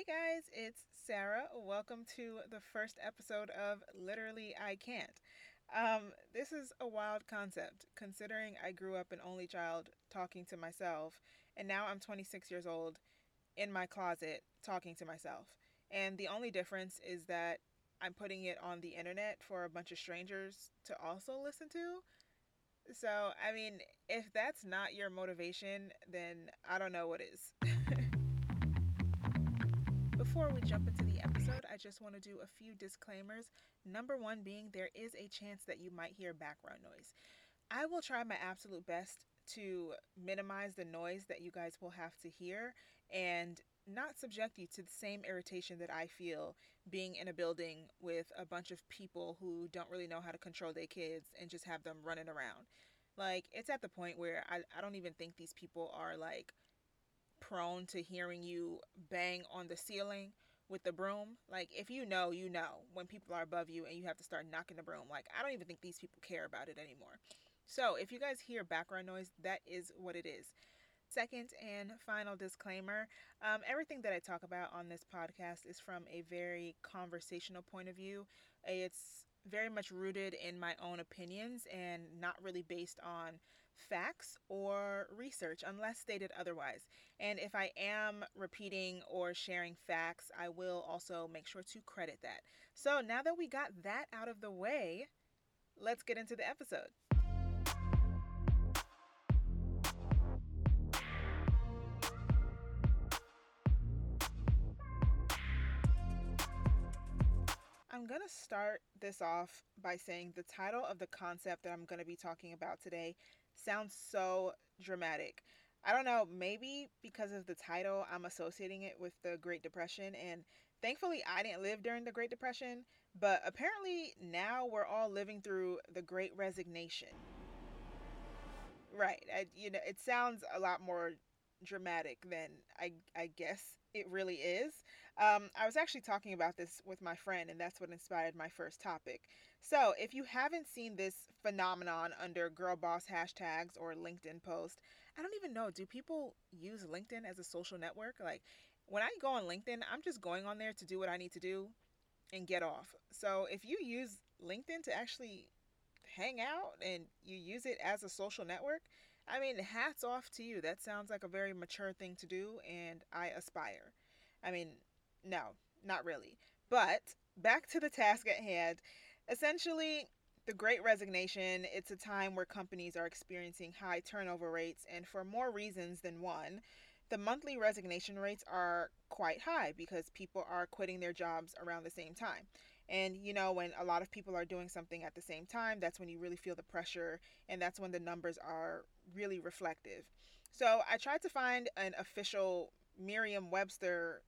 Hey guys, it's Sarah. Welcome to the first episode of Literally I Can't. Um, this is a wild concept considering I grew up an only child talking to myself, and now I'm 26 years old in my closet talking to myself. And the only difference is that I'm putting it on the internet for a bunch of strangers to also listen to. So, I mean, if that's not your motivation, then I don't know what is. Before we jump into the episode, I just want to do a few disclaimers. Number one being there is a chance that you might hear background noise. I will try my absolute best to minimize the noise that you guys will have to hear and not subject you to the same irritation that I feel being in a building with a bunch of people who don't really know how to control their kids and just have them running around. Like, it's at the point where I, I don't even think these people are like prone to hearing you bang on the ceiling with the broom. Like, if you know, you know when people are above you and you have to start knocking the broom. Like, I don't even think these people care about it anymore. So, if you guys hear background noise, that is what it is. Second and final disclaimer um, everything that I talk about on this podcast is from a very conversational point of view. It's very much rooted in my own opinions and not really based on facts or research unless stated otherwise. And if I am repeating or sharing facts, I will also make sure to credit that. So now that we got that out of the way, let's get into the episode. Start this off by saying the title of the concept that I'm going to be talking about today sounds so dramatic. I don't know, maybe because of the title, I'm associating it with the Great Depression. And thankfully, I didn't live during the Great Depression, but apparently now we're all living through the Great Resignation. Right. I, you know, it sounds a lot more dramatic than I, I guess it really is. Um, I was actually talking about this with my friend, and that's what inspired my first topic. So, if you haven't seen this phenomenon under girl boss hashtags or LinkedIn post, I don't even know. Do people use LinkedIn as a social network? Like, when I go on LinkedIn, I'm just going on there to do what I need to do and get off. So, if you use LinkedIn to actually hang out and you use it as a social network, I mean, hats off to you. That sounds like a very mature thing to do, and I aspire. I mean, no, not really. But back to the task at hand. Essentially, the great resignation, it's a time where companies are experiencing high turnover rates, and for more reasons than one. The monthly resignation rates are quite high because people are quitting their jobs around the same time. And you know, when a lot of people are doing something at the same time, that's when you really feel the pressure, and that's when the numbers are really reflective. So I tried to find an official Merriam Webster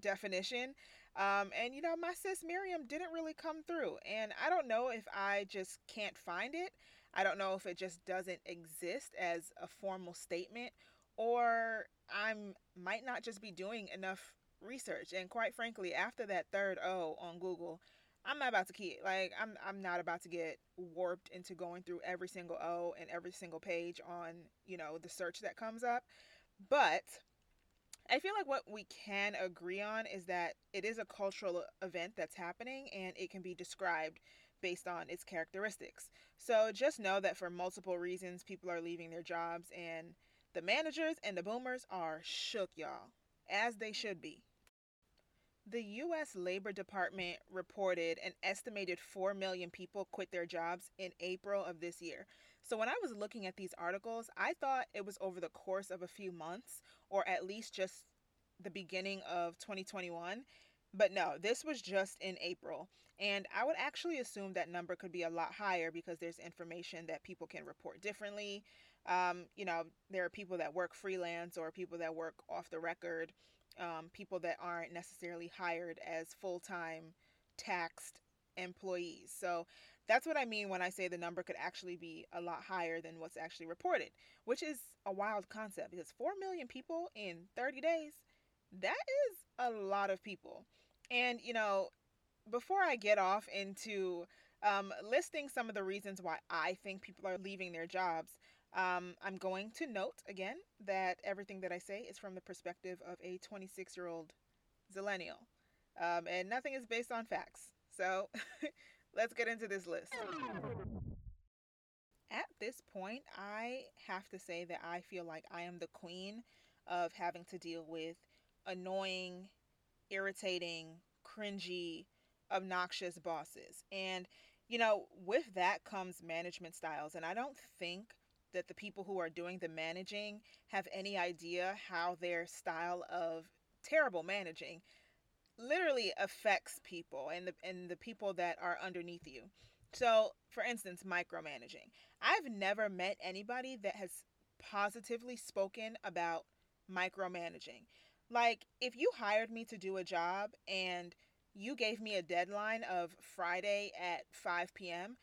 definition. Um, and you know, my sis Miriam didn't really come through. And I don't know if I just can't find it. I don't know if it just doesn't exist as a formal statement or I might not just be doing enough research. And quite frankly, after that third O on Google, I'm not about to keep like I'm I'm not about to get warped into going through every single O and every single page on, you know, the search that comes up. But I feel like what we can agree on is that it is a cultural event that's happening and it can be described based on its characteristics. So just know that for multiple reasons people are leaving their jobs and the managers and the boomers are shook, y'all, as they should be. The U.S. Labor Department reported an estimated 4 million people quit their jobs in April of this year. So, when I was looking at these articles, I thought it was over the course of a few months or at least just the beginning of 2021. But no, this was just in April. And I would actually assume that number could be a lot higher because there's information that people can report differently. Um, you know, there are people that work freelance or people that work off the record um, people that aren't necessarily hired as full time taxed employees. So that's what I mean when I say the number could actually be a lot higher than what's actually reported, which is a wild concept because 4 million people in 30 days, that is a lot of people. And, you know, before I get off into um, listing some of the reasons why I think people are leaving their jobs, um, I'm going to note again that everything that I say is from the perspective of a 26 year old Zillennial. Um, and nothing is based on facts. So let's get into this list. At this point, I have to say that I feel like I am the queen of having to deal with annoying, irritating, cringy, obnoxious bosses. And, you know, with that comes management styles. And I don't think that the people who are doing the managing have any idea how their style of terrible managing literally affects people and the and the people that are underneath you. So, for instance, micromanaging. I've never met anybody that has positively spoken about micromanaging. Like, if you hired me to do a job and you gave me a deadline of Friday at 5 p.m.,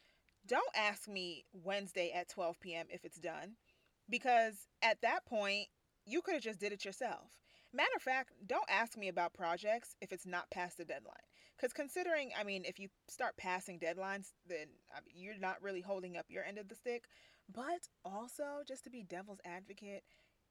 don't ask me Wednesday at 12 p.m. if it's done because at that point, you could have just did it yourself. Matter of fact, don't ask me about projects if it's not past the deadline. Because considering, I mean, if you start passing deadlines, then you're not really holding up your end of the stick. But also, just to be devil's advocate,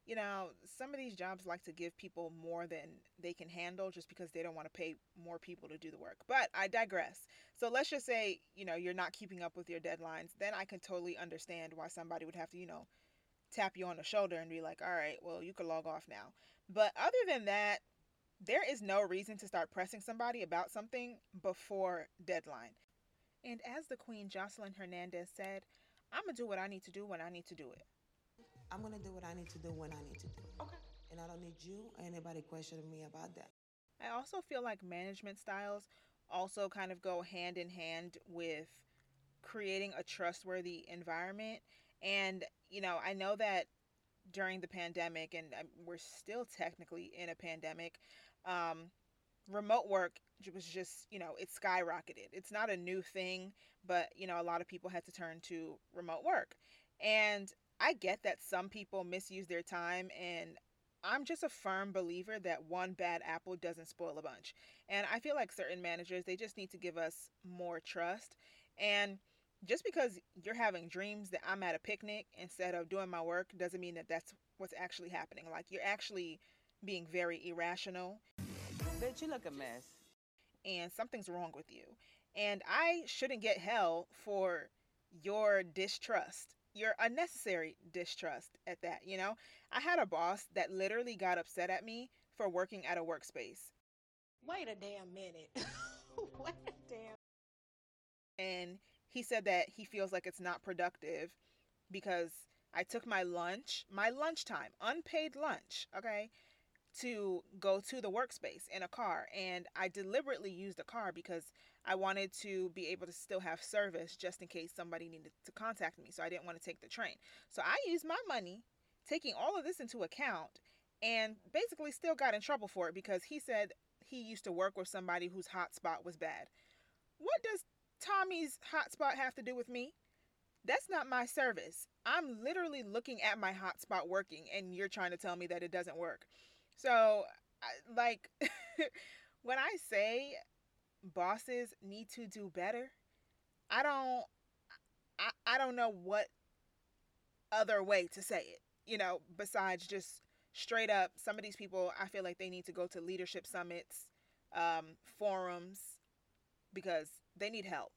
you know, some of these jobs like to give people more than they can handle just because they don't want to pay more people to do the work. But I digress. So let's just say, you know, you're not keeping up with your deadlines. Then I can totally understand why somebody would have to, you know, tap you on the shoulder and be like, all right, well, you can log off now. But other than that, there is no reason to start pressing somebody about something before deadline. And as the Queen Joseline Hernandez said, I'm going to do what I need to do when I need to do it. I'm gonna do what I need to do when I need to do it. Okay. And I don't need you or anybody questioning me about that. I also feel like management styles also kind of go hand in hand with creating a trustworthy environment. And, you know, I know that during the pandemic, and um, we're still technically in a pandemic, um, remote work was just, you know, it skyrocketed. It's not a new thing, but, you know, a lot of people had to turn to remote work. And I get that some people misuse their time and I'm just a firm believer that one bad apple doesn't spoil a bunch. And I feel like certain managers, they just need to give us more trust. And just because you're having dreams that I'm at a picnic instead of doing my work doesn't mean that that's what's actually happening. Like you're actually being very irrational. Bitch, you look a mess. And something's wrong with you. And I shouldn't get hell for your distrust your unnecessary distrust at that, you know? I had a boss that literally got upset at me for working at a workspace. Wait a damn minute. Wait a damn. And he said that he feels like it's not productive because I took my lunch, my lunchtime, unpaid lunch, okay, to go to the workspace in a car. And I deliberately used a car because I wanted to be able to still have service just in case somebody needed to contact me. So I didn't want to take the train. So I used my money, taking all of this into account, and basically still got in trouble for it because he said he used to work with somebody whose hotspot was bad. What does Tommy's hotspot have to do with me? That's not my service. I'm literally looking at my hotspot working, and you're trying to tell me that it doesn't work. So, like, when I say bosses need to do better, I don't, I, I don't know what other way to say it, you know, besides just straight up, some of these people, I feel like they need to go to leadership summits, um, forums, because they need help.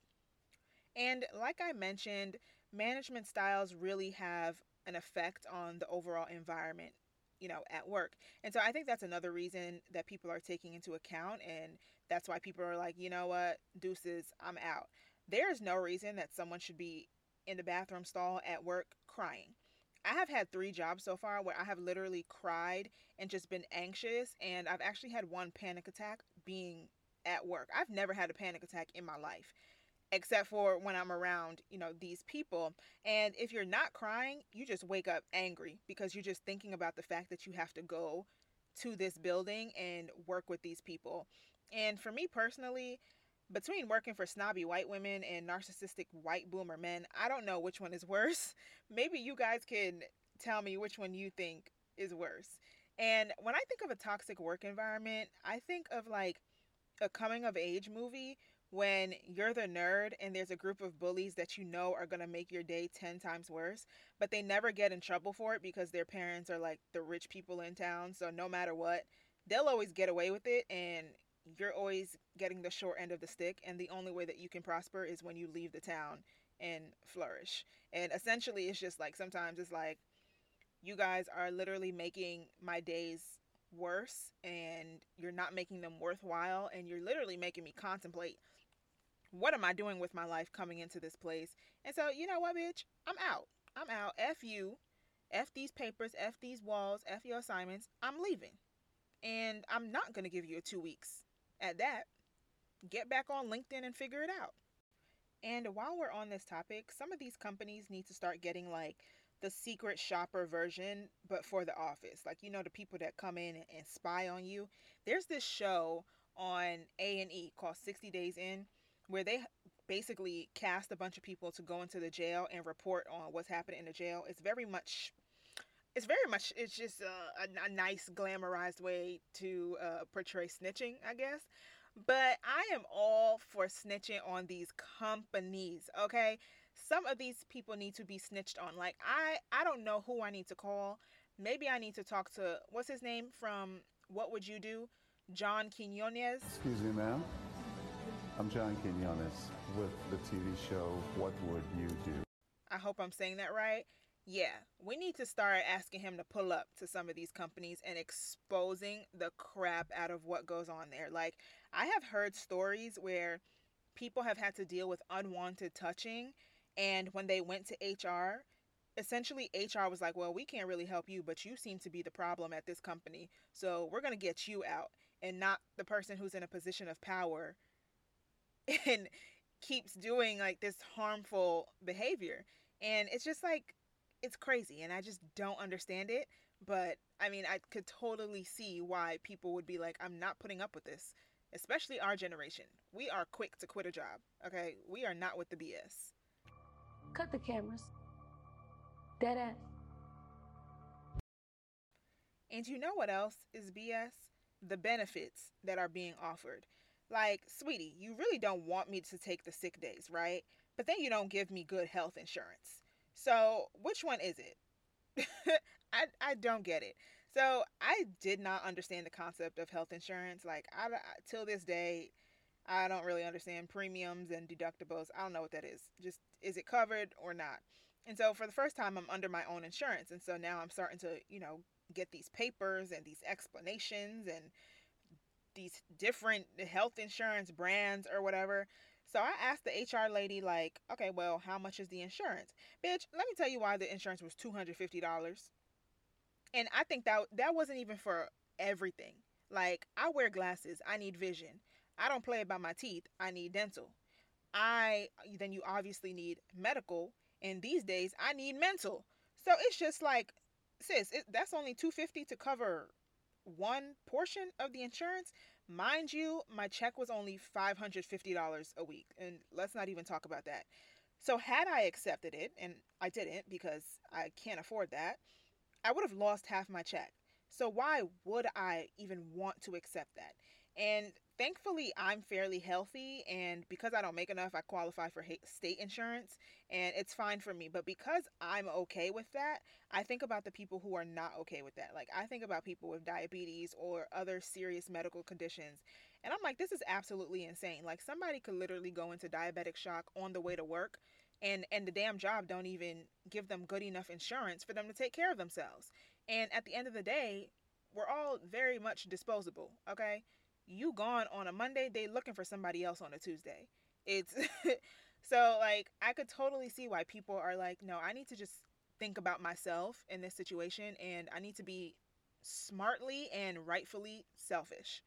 And like I mentioned, management styles really have an effect on the overall environment you know, at work. And so I think that's another reason that people are taking into account. And that's why people are like, you know what, deuces, I'm out. There is no reason that someone should be in the bathroom stall at work crying. I have had three jobs so far where I have literally cried and just been anxious. And I've actually had one panic attack being at work. I've never had a panic attack in my life except for when I'm around, you know, these people. And if you're not crying, you just wake up angry because you're just thinking about the fact that you have to go to this building and work with these people. And for me personally, between working for snobby white women and narcissistic white boomer men, I don't know which one is worse. Maybe you guys can tell me which one you think is worse. And when I think of a toxic work environment, I think of like a coming of age movie when you're the nerd and there's a group of bullies that you know are going to make your day 10 times worse, but they never get in trouble for it because their parents are like the rich people in town. So no matter what, they'll always get away with it and you're always getting the short end of the stick and the only way that you can prosper is when you leave the town and flourish. And essentially it's just like sometimes it's like you guys are literally making my days worse and you're not making them worthwhile and you're literally making me contemplate what am I doing with my life coming into this place? And so, you know what, bitch? I'm out. I'm out. F you. F these papers, F these walls, F your assignments. I'm leaving. And I'm not going to give you a two weeks at that. Get back on LinkedIn and figure it out. And while we're on this topic, some of these companies need to start getting like the secret shopper version, but for the office. Like you know the people that come in and spy on you. There's this show on A and E called 60 Days In, where they basically cast a bunch of people to go into the jail and report on what's happening in the jail. It's very much it's very much it's just a, a, a nice glamorized way to uh, portray snitching i guess but i am all for snitching on these companies okay some of these people need to be snitched on. Like I I don't know who I need to call. Maybe I need to talk to what's his name from What Would You Do? John Quinones. Excuse me, ma'am. I'm John Quinones with the TV show What Would You Do? I hope I'm saying that right. Yeah, we need to start asking him to pull up to some of these companies and exposing the crap out of what goes on there. Like, I have heard stories where people have had to deal with unwanted touching and when they went to HR, essentially HR was like, "Well, we can't really help you, but you seem to be the problem at this company. So, we're going to get you out and not the person who's in a position of power and keeps doing like this harmful behavior." And it's just like it's crazy and I just don't understand it, but I mean, I could totally see why people would be like, "I'm not putting up with this." Especially our generation. We are quick to quit a job, okay? We are not with the BS. Cut the cameras. Dead ass. And you know what else is BS? The benefits that are being offered. Like, sweetie, you really don't want me to take the sick days, right? But then you don't give me good health insurance. So, which one is it? I, I don't get it. So, I did not understand the concept of health insurance. Like, I, till this day, I don't really understand premiums and deductibles. I don't know what that is. Just is it covered or not? And so for the first time, I'm under my own insurance. And so now I'm starting to, you know, get these papers and these explanations and these different health insurance brands or whatever. So I asked the HR lady, like, okay, well, how much is the insurance? Bitch, let me tell you why the insurance was $250. And I think that that wasn't even for everything. Like, I wear glasses, I need vision. I don't play about my teeth. I need dental. I then you obviously need medical, and these days I need mental. So it's just like, sis, it, that's only two fifty to cover one portion of the insurance. Mind you, my check was only five hundred fifty dollars a week, and let's not even talk about that. So had I accepted it, and I didn't because I can't afford that, I would have lost half my check. So why would I even want to accept that? And thankfully, I'm fairly healthy. And because I don't make enough, I qualify for state insurance and it's fine for me. But because I'm okay with that, I think about the people who are not okay with that. Like, I think about people with diabetes or other serious medical conditions. And I'm like, this is absolutely insane. Like, somebody could literally go into diabetic shock on the way to work. And, and the damn job don't even give them good enough insurance for them to take care of themselves. And at the end of the day, we're all very much disposable, okay? You gone on a Monday, they looking for somebody else on a Tuesday. It's so like I could totally see why people are like, no, I need to just think about myself in this situation and I need to be smartly and rightfully selfish.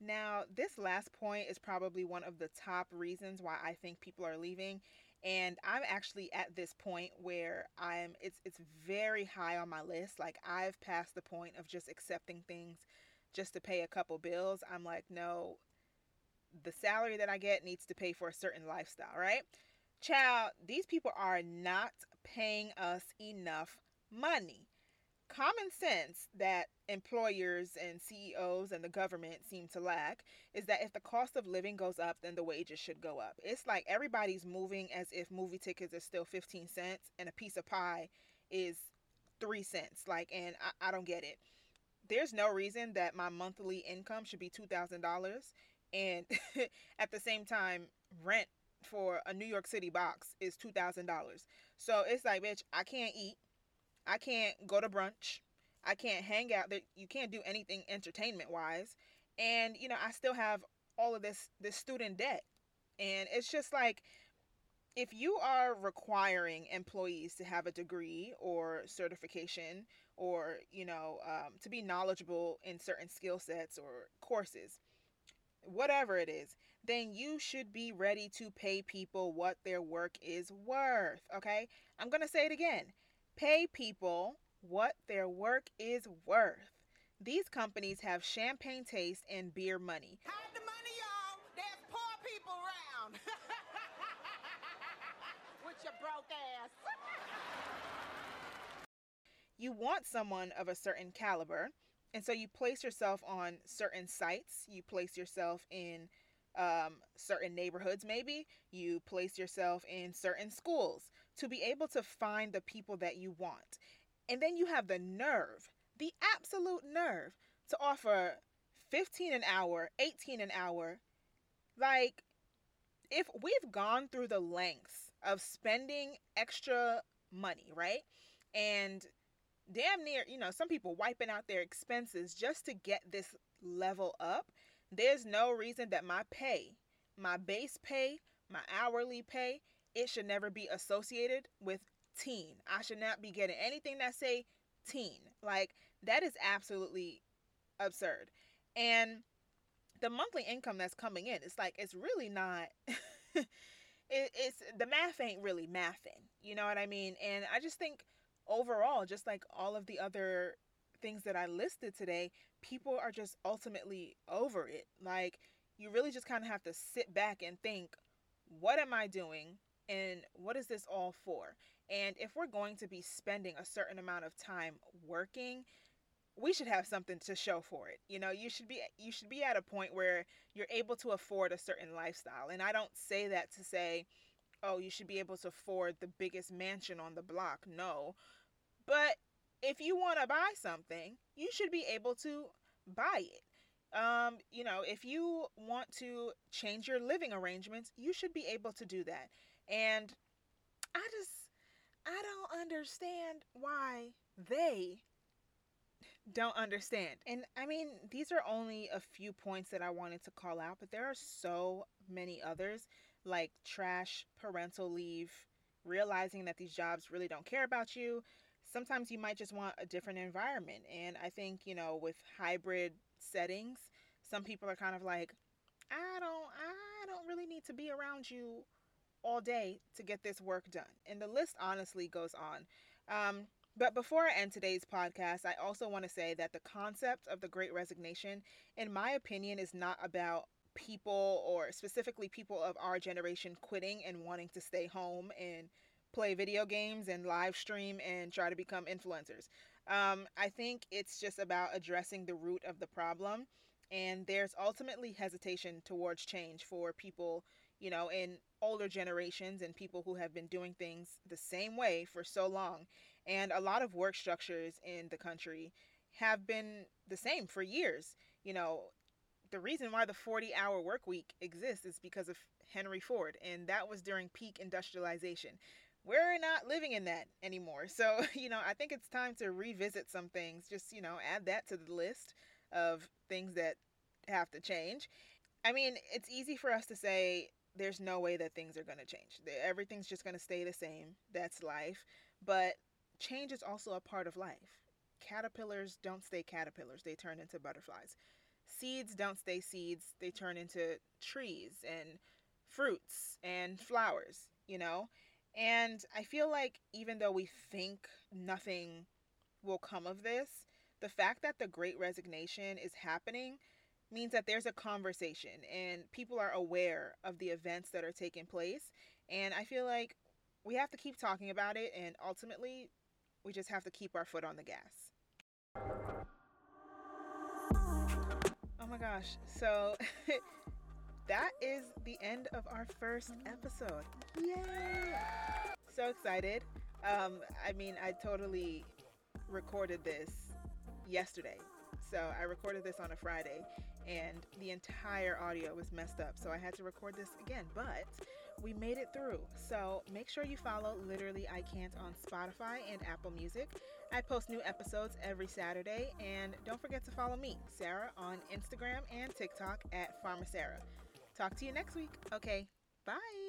Now, this last point is probably one of the top reasons why I think people are leaving and I'm actually at this point where I'm it's it's very high on my list. Like I've passed the point of just accepting things just to pay a couple bills. I'm like, no, the salary that I get needs to pay for a certain lifestyle, right? Child, these people are not paying us enough money. Common sense that employers and CEOs and the government seem to lack is that if the cost of living goes up, then the wages should go up. It's like everybody's moving as if movie tickets are still 15 cents and a piece of pie is 3 cents. Like, and I, I don't get it there's no reason that my monthly income should be $2,000 and at the same time rent for a New York City box is $2,000. So it's like, bitch, I can't eat. I can't go to brunch. I can't hang out. You can't do anything entertainment wise. And you know, I still have all of this this student debt. And it's just like if you are requiring employees to have a degree or certification or you know um, to be knowledgeable in certain skill sets or courses whatever it is then you should be ready to pay people what their work is worth okay i'm going to say it again pay people what their work is worth these companies have champagne taste and beer money Hide the money, y'all. There's poor people around. With your broke ass. you want someone of a certain caliber and so you place yourself on certain sites. You place yourself in um, certain neighborhoods maybe. You place yourself in certain schools to be able to find the people that you want. And then you have the nerve the absolute nerve to offer 15 an hour 18 an hour. Like if we've gone through the lengths of spending extra money right? And damn near, you know, some people wiping out their expenses just to get this level up. There's no reason that my pay, my base pay, my hourly pay, it should never be associated with teen. I should not be getting anything that say teen. Like that is absolutely absurd. And the monthly income that's coming in, it's like it's really not it, it's the math ain't really mathing. You know what I mean? And I just think overall, just like all of the other things that I listed today, people are just ultimately over it. Like, you really just kind of have to sit back and think, what am I doing? And what is this all for? And if we're going to be spending a certain amount of time working, we should have something to show for it. You know, you should be you should be at a point where you're able to afford a certain lifestyle. And I don't say that to say, oh, you should be able to afford the biggest mansion on the block. No. But if you want to buy something, you should be able to buy it. Um, you know, if you want to change your living arrangements, you should be able to do that. And I just, I don't understand why they don't understand. And I mean, these are only a few points that I wanted to call out, but there are so many others like trash parental leave, realizing that these jobs really don't care about you. Sometimes you might just want a different environment. And I think, you know, with hybrid settings, some people are kind of like, I don't I don't really need to be around you all day to get this work done. And the list honestly goes on. Um, but before I end today's podcast, I also want to say that the concept of the great resignation, in my opinion, is not about people or specifically people of our generation quitting and wanting to stay home and play video games and live stream and try to become influencers. Um, I think it's just about addressing the root of the problem. And there's ultimately hesitation towards change for people, you know, in older generations and people who have been doing things the same way for so long. And a lot of work structures in the country have been the same for years. You know, the reason why the 40 hour work week exists is because of Henry Ford, and that was during peak industrialization. We're not living in that anymore. So, you know, I think it's time to revisit some things. Just, you know, add that to the list of things that have to change. I mean, it's easy for us to say there's no way that things are going to change. Everything's just going to stay the same. That's life. But change is also a part of life. Caterpillars don't stay caterpillars, they turn into butterflies seeds don't stay seeds, they turn into trees and fruits and flowers, you know? And I feel like even though we think nothing will come of this, the fact that the great resignation is happening means that there's a conversation and people are aware of the events that are taking place. And I feel like we have to keep talking about it, and ultimately, we just have to keep our foot on the gas. Gosh. So that is the end of our first episode. Yay! So excited. Um, I mean, I totally recorded this yesterday. So I recorded this on a Friday, and the entire audio was messed up. So I had to record this again, but we made it through. So make sure you follow Literally I Can't on Spotify and Apple Music. I post new episodes every Saturday, and don't forget to follow me, Sarah, on Instagram and TikTok at PharmaSarah. Talk to you next week. Okay, bye.